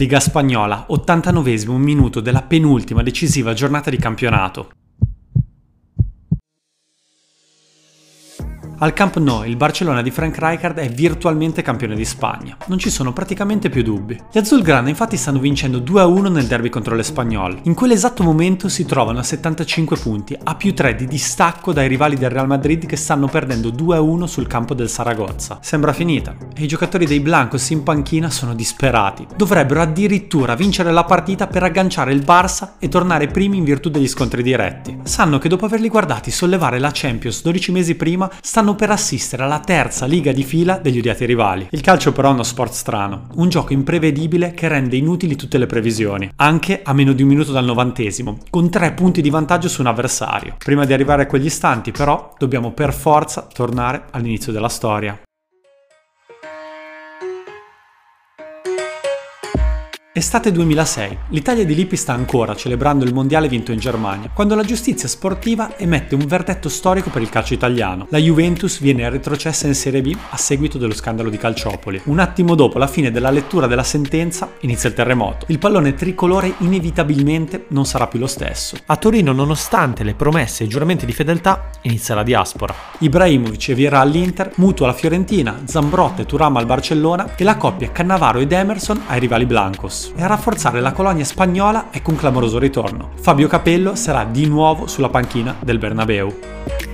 Liga Spagnola, 89 minuto della penultima decisiva giornata di campionato. Al Camp Nou il Barcellona di Frank Rijkaard è virtualmente campione di Spagna. Non ci sono praticamente più dubbi. Gli Azulgrana infatti stanno vincendo 2-1 nel derby contro l'Espagnol. In quell'esatto momento si trovano a 75 punti, a più 3 di distacco dai rivali del Real Madrid che stanno perdendo 2-1 sul campo del Saragozza. Sembra finita e i giocatori dei Blancos in panchina sono disperati. Dovrebbero addirittura vincere la partita per agganciare il Barça e tornare primi in virtù degli scontri diretti. Sanno che dopo averli guardati sollevare la Champions 12 mesi prima stanno stanno per assistere alla terza liga di fila degli odiati rivali. Il calcio però è uno sport strano, un gioco imprevedibile che rende inutili tutte le previsioni, anche a meno di un minuto dal novantesimo, con tre punti di vantaggio su un avversario. Prima di arrivare a quegli istanti però dobbiamo per forza tornare all'inizio della storia. Estate 2006. L'Italia di Lippi sta ancora celebrando il mondiale vinto in Germania, quando la giustizia sportiva emette un verdetto storico per il calcio italiano. La Juventus viene retrocessa in Serie B a seguito dello scandalo di Calciopoli. Un attimo dopo la fine della lettura della sentenza inizia il terremoto. Il pallone tricolore inevitabilmente non sarà più lo stesso. A Torino, nonostante le promesse e i giuramenti di fedeltà, inizia la diaspora. Ibrahimovic e Viera all'Inter, Mutu alla Fiorentina, Zambrotta e Turam al Barcellona e la coppia Cannavaro ed Emerson ai rivali Blancos e a rafforzare la colonia spagnola ecco un clamoroso ritorno. Fabio Capello sarà di nuovo sulla panchina del Bernabeu.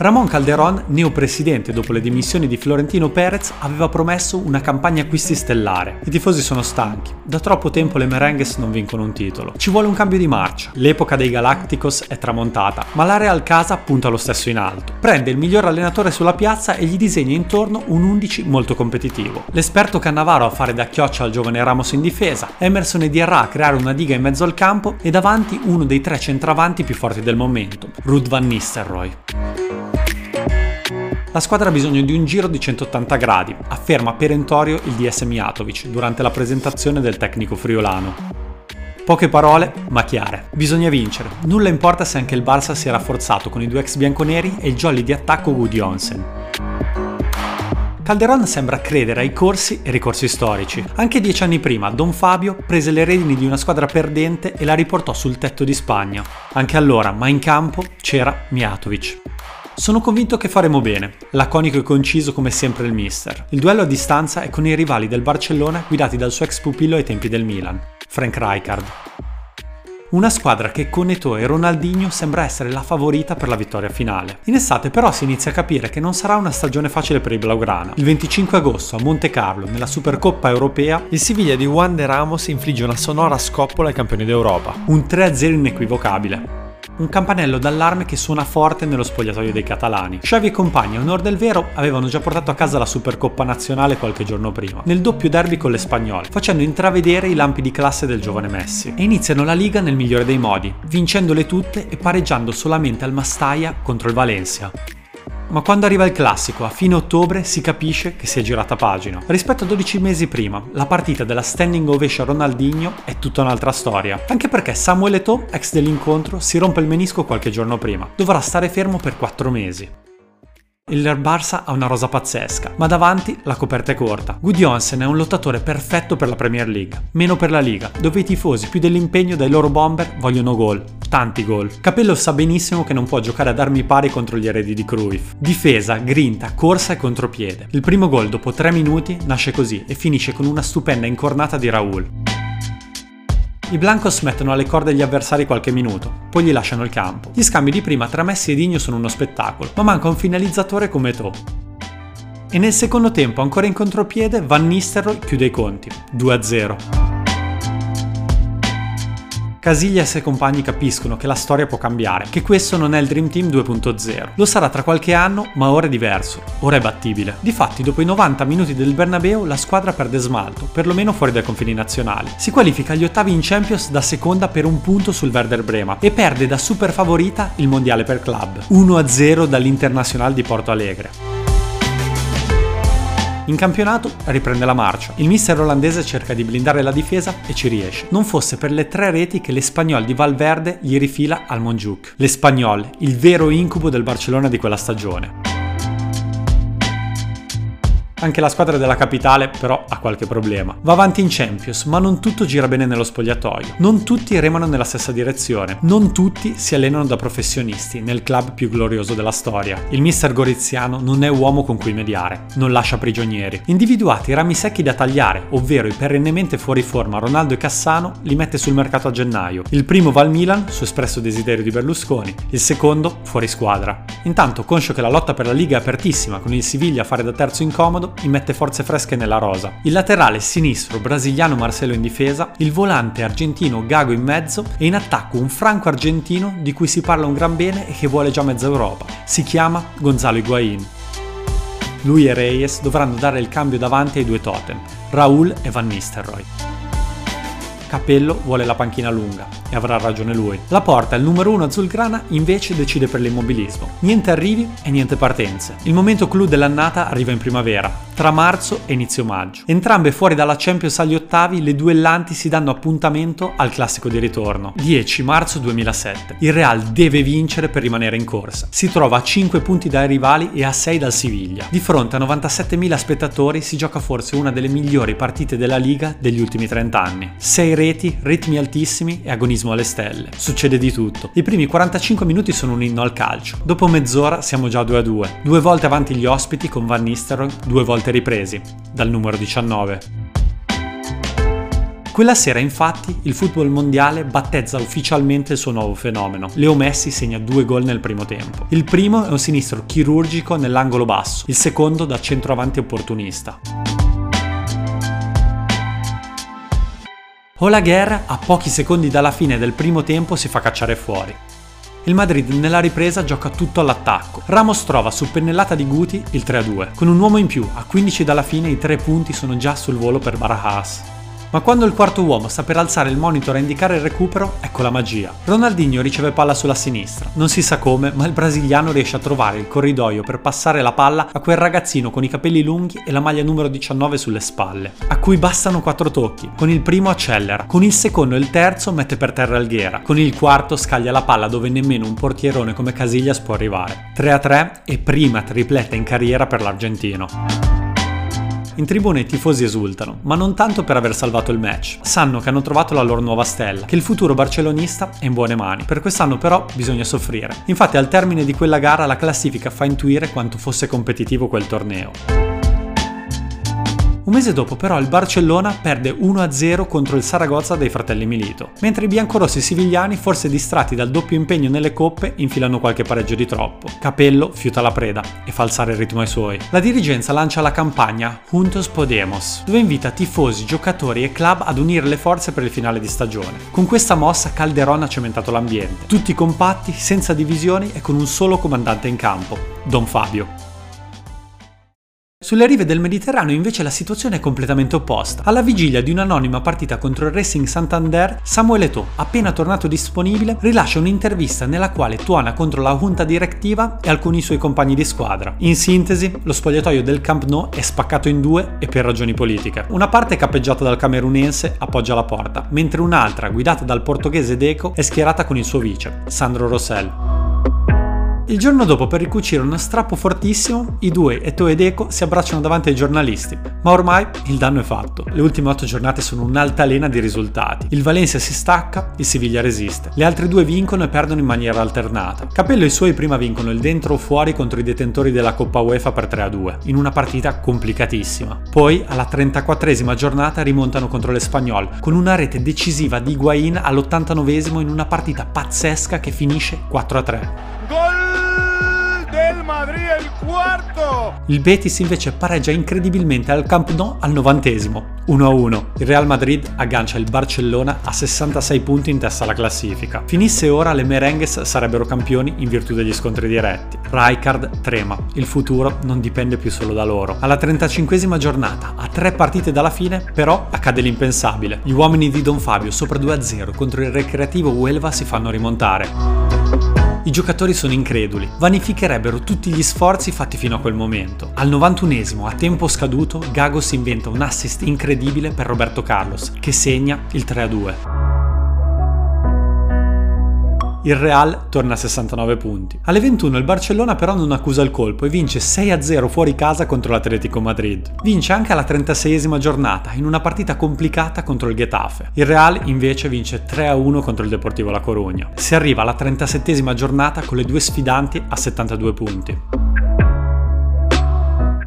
Ramon Calderón, neopresidente dopo le dimissioni di Florentino Perez, aveva promesso una campagna acquisti stellare. I tifosi sono stanchi. Da troppo tempo le merengues non vincono un titolo. Ci vuole un cambio di marcia. L'epoca dei Galacticos è tramontata, ma la Real Casa punta lo stesso in alto. Prende il miglior allenatore sulla piazza e gli disegna intorno un 11 molto competitivo. L'esperto Cannavaro a fare da chioccia al giovane Ramos in difesa, Emerson e Diarra a creare una diga in mezzo al campo e davanti uno dei tre centravanti più forti del momento, Ruud van Nistelrooy. La squadra ha bisogno di un giro di 180 gradi, afferma perentorio il DS Mijatovic durante la presentazione del tecnico friulano. Poche parole, ma chiare. Bisogna vincere. Nulla importa se anche il Barça si è rafforzato con i due ex bianconeri e il jolly di attacco Woody Onsen. Calderon sembra credere ai corsi e ricorsi storici. Anche dieci anni prima, Don Fabio prese le redini di una squadra perdente e la riportò sul tetto di Spagna. Anche allora, ma in campo, c'era Mijatovic. Sono convinto che faremo bene, laconico e conciso come sempre il mister. Il duello a distanza è con i rivali del Barcellona guidati dal suo ex pupillo ai tempi del Milan, Frank Rijkaard. Una squadra che con Eto'o e Ronaldinho sembra essere la favorita per la vittoria finale. In estate però si inizia a capire che non sarà una stagione facile per i Blaugrana. Il 25 agosto a Monte Carlo, nella Supercoppa europea, il Siviglia di Juan de Ramos infligge una sonora scoppola ai campioni d'Europa. Un 3-0 inequivocabile un campanello d'allarme che suona forte nello spogliatoio dei catalani. Xavi e compagni, a onor del vero, avevano già portato a casa la Supercoppa nazionale qualche giorno prima, nel doppio derby con le spagnole, facendo intravedere i lampi di classe del giovane Messi. E iniziano la Liga nel migliore dei modi, vincendole tutte e pareggiando solamente al Mastaia contro il Valencia ma quando arriva il classico, a fine ottobre, si capisce che si è girata pagina. Rispetto a 12 mesi prima, la partita della standing ovation Ronaldinho è tutta un'altra storia. Anche perché Samuel Eto'o, ex dell'incontro, si rompe il menisco qualche giorno prima. Dovrà stare fermo per 4 mesi. Il Barça ha una rosa pazzesca, ma davanti la coperta è corta. Gudjonsen è un lottatore perfetto per la Premier League, meno per la Liga, dove i tifosi più dell'impegno dai loro bomber vogliono gol, tanti gol. Capello sa benissimo che non può giocare ad armi pari contro gli eredi di Cruyff. Difesa, grinta, corsa e contropiede. Il primo gol dopo 3 minuti nasce così e finisce con una stupenda incornata di Raul. I Blancos mettono alle corde gli avversari qualche minuto, poi gli lasciano il campo. Gli scambi di prima tra Messi e Digno sono uno spettacolo, ma manca un finalizzatore come To. E nel secondo tempo, ancora in contropiede, Van Nistelrooy chiude i conti, 2-0. Casillas e compagni capiscono che la storia può cambiare, che questo non è il Dream Team 2.0. Lo sarà tra qualche anno, ma ora è diverso, ora è battibile. Difatti, dopo i 90 minuti del Bernabeu, la squadra perde smalto, perlomeno fuori dai confini nazionali. Si qualifica agli ottavi in Champions da seconda per un punto sul Werder Brema e perde da super favorita il mondiale per club, 1-0 dall'Internazionale di Porto Alegre. In campionato riprende la marcia. Il mister olandese cerca di blindare la difesa e ci riesce. Non fosse per le tre reti che l'Espagnol di Valverde gli rifila al Monjuk. L'Espagnol, il vero incubo del Barcellona di quella stagione. Anche la squadra della capitale però ha qualche problema. Va avanti in Champions, ma non tutto gira bene nello spogliatoio. Non tutti remano nella stessa direzione. Non tutti si allenano da professionisti nel club più glorioso della storia. Il mister Goriziano non è uomo con cui mediare, non lascia prigionieri. Individuati i rami secchi da tagliare, ovvero i perennemente fuori forma Ronaldo e Cassano, li mette sul mercato a gennaio. Il primo va al Milan, su espresso desiderio di Berlusconi, il secondo fuori squadra. Intanto, conscio che la lotta per la Liga è apertissima, con il Siviglia a fare da terzo incomodo, immette forze fresche nella rosa. Il laterale sinistro brasiliano Marcelo in difesa, il volante argentino Gago in mezzo e in attacco un franco argentino di cui si parla un gran bene e che vuole già mezza Europa. Si chiama Gonzalo Higuain. Lui e Reyes dovranno dare il cambio davanti ai due totem, Raul e Van Nistelrooy. Capello vuole la panchina lunga e avrà ragione lui. La porta, il numero uno azzulgrana, invece decide per l'immobilismo. Niente arrivi e niente partenze. Il momento clou dell'annata arriva in primavera, tra marzo e inizio maggio. Entrambe fuori dalla Champions agli ottavi, le duellanti si danno appuntamento al classico di ritorno. 10 marzo 2007. Il Real deve vincere per rimanere in corsa. Si trova a 5 punti dai rivali e a 6 dal Siviglia. Di fronte a 97.000 spettatori si gioca forse una delle migliori partite della Liga degli ultimi 30 anni. 6 reti, ritmi altissimi e agonismo alle stelle. Succede di tutto. I primi 45 minuti sono un inno al calcio. Dopo mezz'ora siamo già 2 a 2. Due volte avanti gli ospiti con Van Nistelrooy, due volte ripresi, dal numero 19. Quella sera infatti il football mondiale battezza ufficialmente il suo nuovo fenomeno. Leo Messi segna due gol nel primo tempo. Il primo è un sinistro chirurgico nell'angolo basso, il secondo da centroavanti opportunista. Olaguer, a pochi secondi dalla fine del primo tempo, si fa cacciare fuori. Il Madrid nella ripresa gioca tutto all'attacco. Ramos trova su pennellata di Guti il 3-2. Con un uomo in più, a 15 dalla fine i tre punti sono già sul volo per Barajas. Ma quando il quarto uomo sta per alzare il monitor a indicare il recupero, ecco la magia. Ronaldinho riceve palla sulla sinistra. Non si sa come, ma il brasiliano riesce a trovare il corridoio per passare la palla a quel ragazzino con i capelli lunghi e la maglia numero 19 sulle spalle, a cui bastano quattro tocchi. Con il primo accelera, con il secondo e il terzo mette per terra Alghiera, con il quarto scaglia la palla dove nemmeno un portierone come Casillas può arrivare. 3 a 3 e prima tripletta in carriera per l'argentino. In tribuna i tifosi esultano, ma non tanto per aver salvato il match. Sanno che hanno trovato la loro nuova stella, che il futuro barcelonista è in buone mani. Per quest'anno però bisogna soffrire. Infatti al termine di quella gara la classifica fa intuire quanto fosse competitivo quel torneo. Un mese dopo però il Barcellona perde 1-0 contro il Saragozza dei fratelli Milito, mentre i biancorossi sivigliani, forse distratti dal doppio impegno nelle coppe, infilano qualche pareggio di troppo. Capello fiuta la preda e fa alzare il ritmo ai suoi. La dirigenza lancia la campagna Juntos Podemos, dove invita tifosi, giocatori e club ad unire le forze per il finale di stagione. Con questa mossa Calderon ha cementato l'ambiente, tutti compatti, senza divisioni e con un solo comandante in campo, Don Fabio. Sulle rive del Mediterraneo invece la situazione è completamente opposta. Alla vigilia di un'anonima partita contro il Racing Santander, Samuel Eto'o, appena tornato disponibile, rilascia un'intervista nella quale tuona contro la junta direttiva e alcuni suoi compagni di squadra. In sintesi, lo spogliatoio del Camp Nou è spaccato in due e per ragioni politiche. Una parte cappeggiata dal camerunense appoggia la porta, mentre un'altra, guidata dal portoghese Deco, è schierata con il suo vice, Sandro Rossell. Il giorno dopo, per ricucire uno strappo fortissimo, i due, Eto ed Eco, si abbracciano davanti ai giornalisti. Ma ormai il danno è fatto. Le ultime otto giornate sono un'altalena di risultati. Il Valencia si stacca, il Siviglia resiste. Le altre due vincono e perdono in maniera alternata. Capello e i suoi prima vincono il dentro o fuori contro i detentori della Coppa UEFA per 3-2, in una partita complicatissima. Poi, alla 34esima giornata, rimontano contro l'Espagnol, con una rete decisiva di Higuain all'89esimo in una partita pazzesca che finisce 4-3. Madrid il quarto! Il Betis invece pareggia incredibilmente al Camp Nou al novantesimo, 1-1. Il Real Madrid aggancia il Barcellona a 66 punti in testa alla classifica. Finisse ora le merengues sarebbero campioni in virtù degli scontri diretti. Rijkaard trema, il futuro non dipende più solo da loro. Alla 35esima giornata, a tre partite dalla fine, però accade l'impensabile. Gli uomini di Don Fabio sopra 2-0 contro il recreativo Huelva si fanno rimontare. I giocatori sono increduli, vanificherebbero tutti gli sforzi fatti fino a quel momento. Al 91esimo, a tempo scaduto, Gago si inventa un assist incredibile per Roberto Carlos, che segna il 3-2. Il Real torna a 69 punti. Alle 21 il Barcellona però non accusa il colpo e vince 6-0 fuori casa contro l'Atletico Madrid. Vince anche alla 36esima giornata in una partita complicata contro il Getafe. Il Real invece vince 3-1 contro il Deportivo La Corugna. Si arriva alla 37esima giornata con le due sfidanti a 72 punti.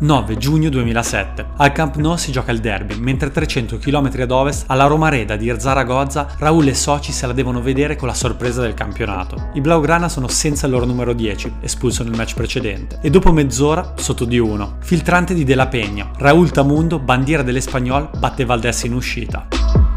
9 giugno 2007. Al Camp Nou si gioca il derby, mentre 300 km ad ovest, alla Romareda di Zaragoza, Raul e Soci se la devono vedere con la sorpresa del campionato. I Blaugrana sono senza il loro numero 10, espulso nel match precedente, e dopo mezz'ora sotto di 1. Filtrante di Della Peña, Raul Tamundo, bandiera dell'Espagnol, batte Valdés in uscita.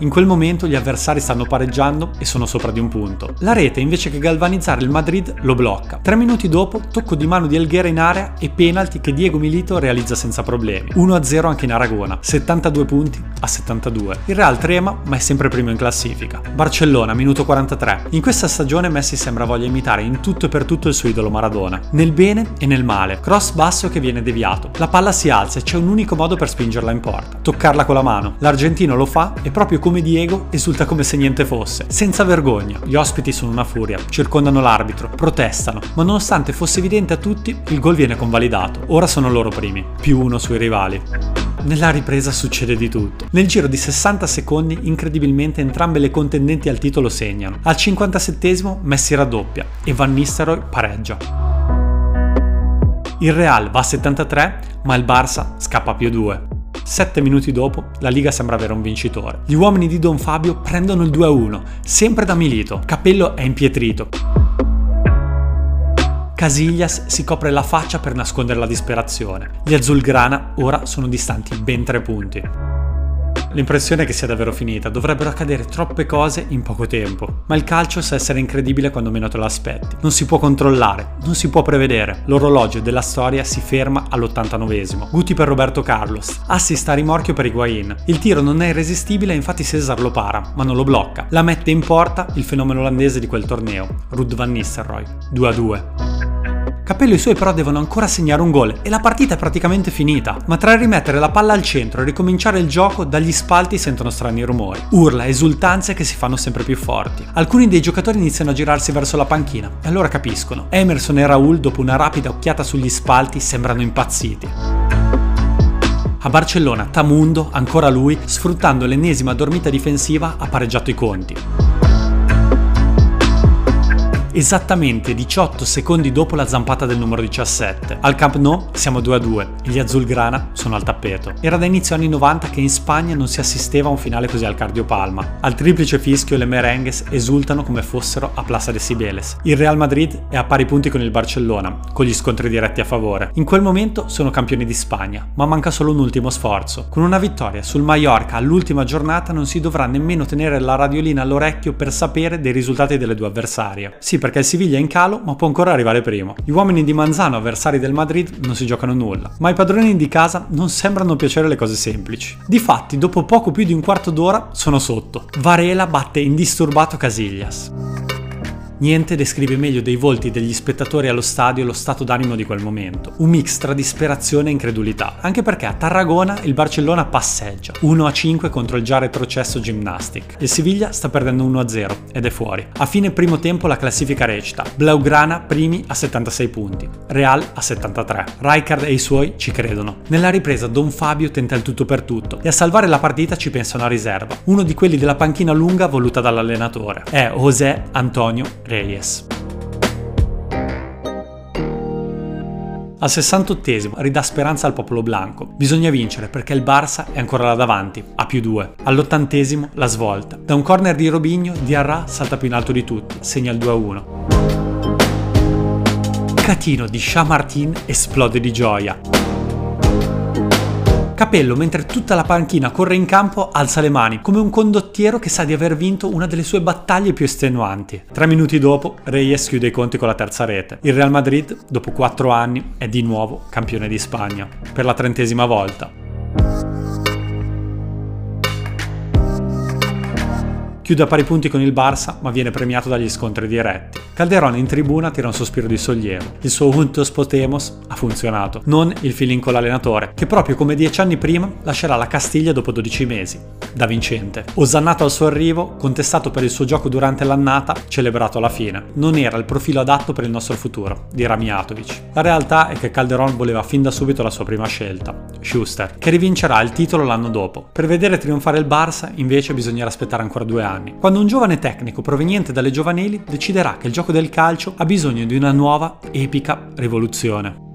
In quel momento gli avversari stanno pareggiando e sono sopra di un punto. La rete, invece che galvanizzare il Madrid, lo blocca. Tre minuti dopo, tocco di mano di Elghera in area e penalty che Diego Milito realizza senza problemi. 1-0 anche in Aragona, 72 punti a 72. Il Real trema, ma è sempre primo in classifica. Barcellona, minuto 43. In questa stagione Messi sembra voglia imitare in tutto e per tutto il suo idolo Maradona. Nel bene e nel male. Cross basso che viene deviato. La palla si alza e c'è un unico modo per spingerla in porta. Toccarla con la mano. L'argentino lo fa e proprio come Diego esulta come se niente fosse, senza vergogna. Gli ospiti sono una furia, circondano l'arbitro, protestano, ma nonostante fosse evidente a tutti, il gol viene convalidato. Ora sono loro primi, più uno sui rivali. Nella ripresa succede di tutto. Nel giro di 60 secondi, incredibilmente, entrambe le contendenti al titolo segnano. Al 57 Messi raddoppia e Van Nistelrooy pareggia. Il Real va a 73, ma il Barça scappa più 2. Sette minuti dopo, la Liga sembra avere un vincitore. Gli uomini di Don Fabio prendono il 2-1, sempre da Milito. Capello è impietrito. Casillas si copre la faccia per nascondere la disperazione. Gli Azulgrana ora sono distanti ben tre punti. L'impressione è che sia davvero finita, dovrebbero accadere troppe cose in poco tempo. Ma il calcio sa essere incredibile quando meno te lo aspetti. Non si può controllare, non si può prevedere. L'orologio della storia si ferma all'89esimo. Guti per Roberto Carlos. Assist a rimorchio per Higuain. Il tiro non è irresistibile infatti Cesar lo para, ma non lo blocca. La mette in porta il fenomeno olandese di quel torneo, Rud van Nistelrooy. 2 a 2. Capello e i suoi però devono ancora segnare un gol e la partita è praticamente finita. Ma tra rimettere la palla al centro e ricominciare il gioco, dagli spalti sentono strani rumori. Urla, esultanze che si fanno sempre più forti. Alcuni dei giocatori iniziano a girarsi verso la panchina e allora capiscono. Emerson e Raul, dopo una rapida occhiata sugli spalti, sembrano impazziti. A Barcellona, Tamundo, ancora lui, sfruttando l'ennesima dormita difensiva, ha pareggiato i conti esattamente 18 secondi dopo la zampata del numero 17. Al Camp Nou siamo 2 a 2 e gli Azulgrana sono al tappeto. Era da inizio anni 90 che in Spagna non si assisteva a un finale così al cardiopalma. Al triplice fischio le merengues esultano come fossero a Plaza de Cibeles. Il Real Madrid è a pari punti con il Barcellona, con gli scontri diretti a favore. In quel momento sono campioni di Spagna, ma manca solo un ultimo sforzo. Con una vittoria sul Mallorca all'ultima giornata non si dovrà nemmeno tenere la radiolina all'orecchio per sapere dei risultati delle due avversarie. Sì, perché il Siviglia è in calo ma può ancora arrivare primo. Gli uomini di Manzano, avversari del Madrid, non si giocano nulla, ma ai padroni di casa non sembrano piacere le cose semplici. Difatti, dopo poco più di un quarto d'ora sono sotto. Varela batte indisturbato Casillas. Niente descrive meglio dei volti degli spettatori allo stadio lo stato d'animo di quel momento. Un mix tra disperazione e incredulità. Anche perché a Tarragona il Barcellona passeggia 1-5 contro il già retrocesso Gymnastic. Il Siviglia sta perdendo 1-0 ed è fuori. A fine primo tempo la classifica recita: Blaugrana primi a 76 punti, Real a 73. Rijkaard e i suoi ci credono. Nella ripresa Don Fabio tenta il tutto per tutto e a salvare la partita ci pensa una riserva, uno di quelli della panchina lunga voluta dall'allenatore. È José Antonio Reyes. Al 68esimo ridà speranza al popolo bianco. Bisogna vincere perché il Barça è ancora là davanti, a più 2. All'80esimo la svolta. Da un corner di Robigno, Diarra salta più in alto di tutti, segna il 2-1. Catino di Chamartin esplode di gioia. Capello, mentre tutta la panchina corre in campo, alza le mani, come un condottiero che sa di aver vinto una delle sue battaglie più estenuanti. Tre minuti dopo, Reyes chiude i conti con la terza rete. Il Real Madrid, dopo quattro anni, è di nuovo campione di Spagna, per la trentesima volta. Chiude a pari punti con il Barça, ma viene premiato dagli scontri diretti. Calderone in tribuna tira un sospiro di sollievo. Il suo Untos Potemos ha funzionato, non il feeling con l'allenatore, che proprio come dieci anni prima lascerà la Castiglia dopo 12 mesi, da vincente. Osannato al suo arrivo, contestato per il suo gioco durante l'annata, celebrato alla fine. Non era il profilo adatto per il nostro futuro, dirà Mijatovic. La realtà è che Calderon voleva fin da subito la sua prima scelta, Schuster, che rivincerà il titolo l'anno dopo. Per vedere trionfare il Barça, invece, bisognerà aspettare ancora due anni, quando un giovane tecnico proveniente dalle giovanili deciderà che il gioco del calcio ha bisogno di una nuova, epica rivoluzione.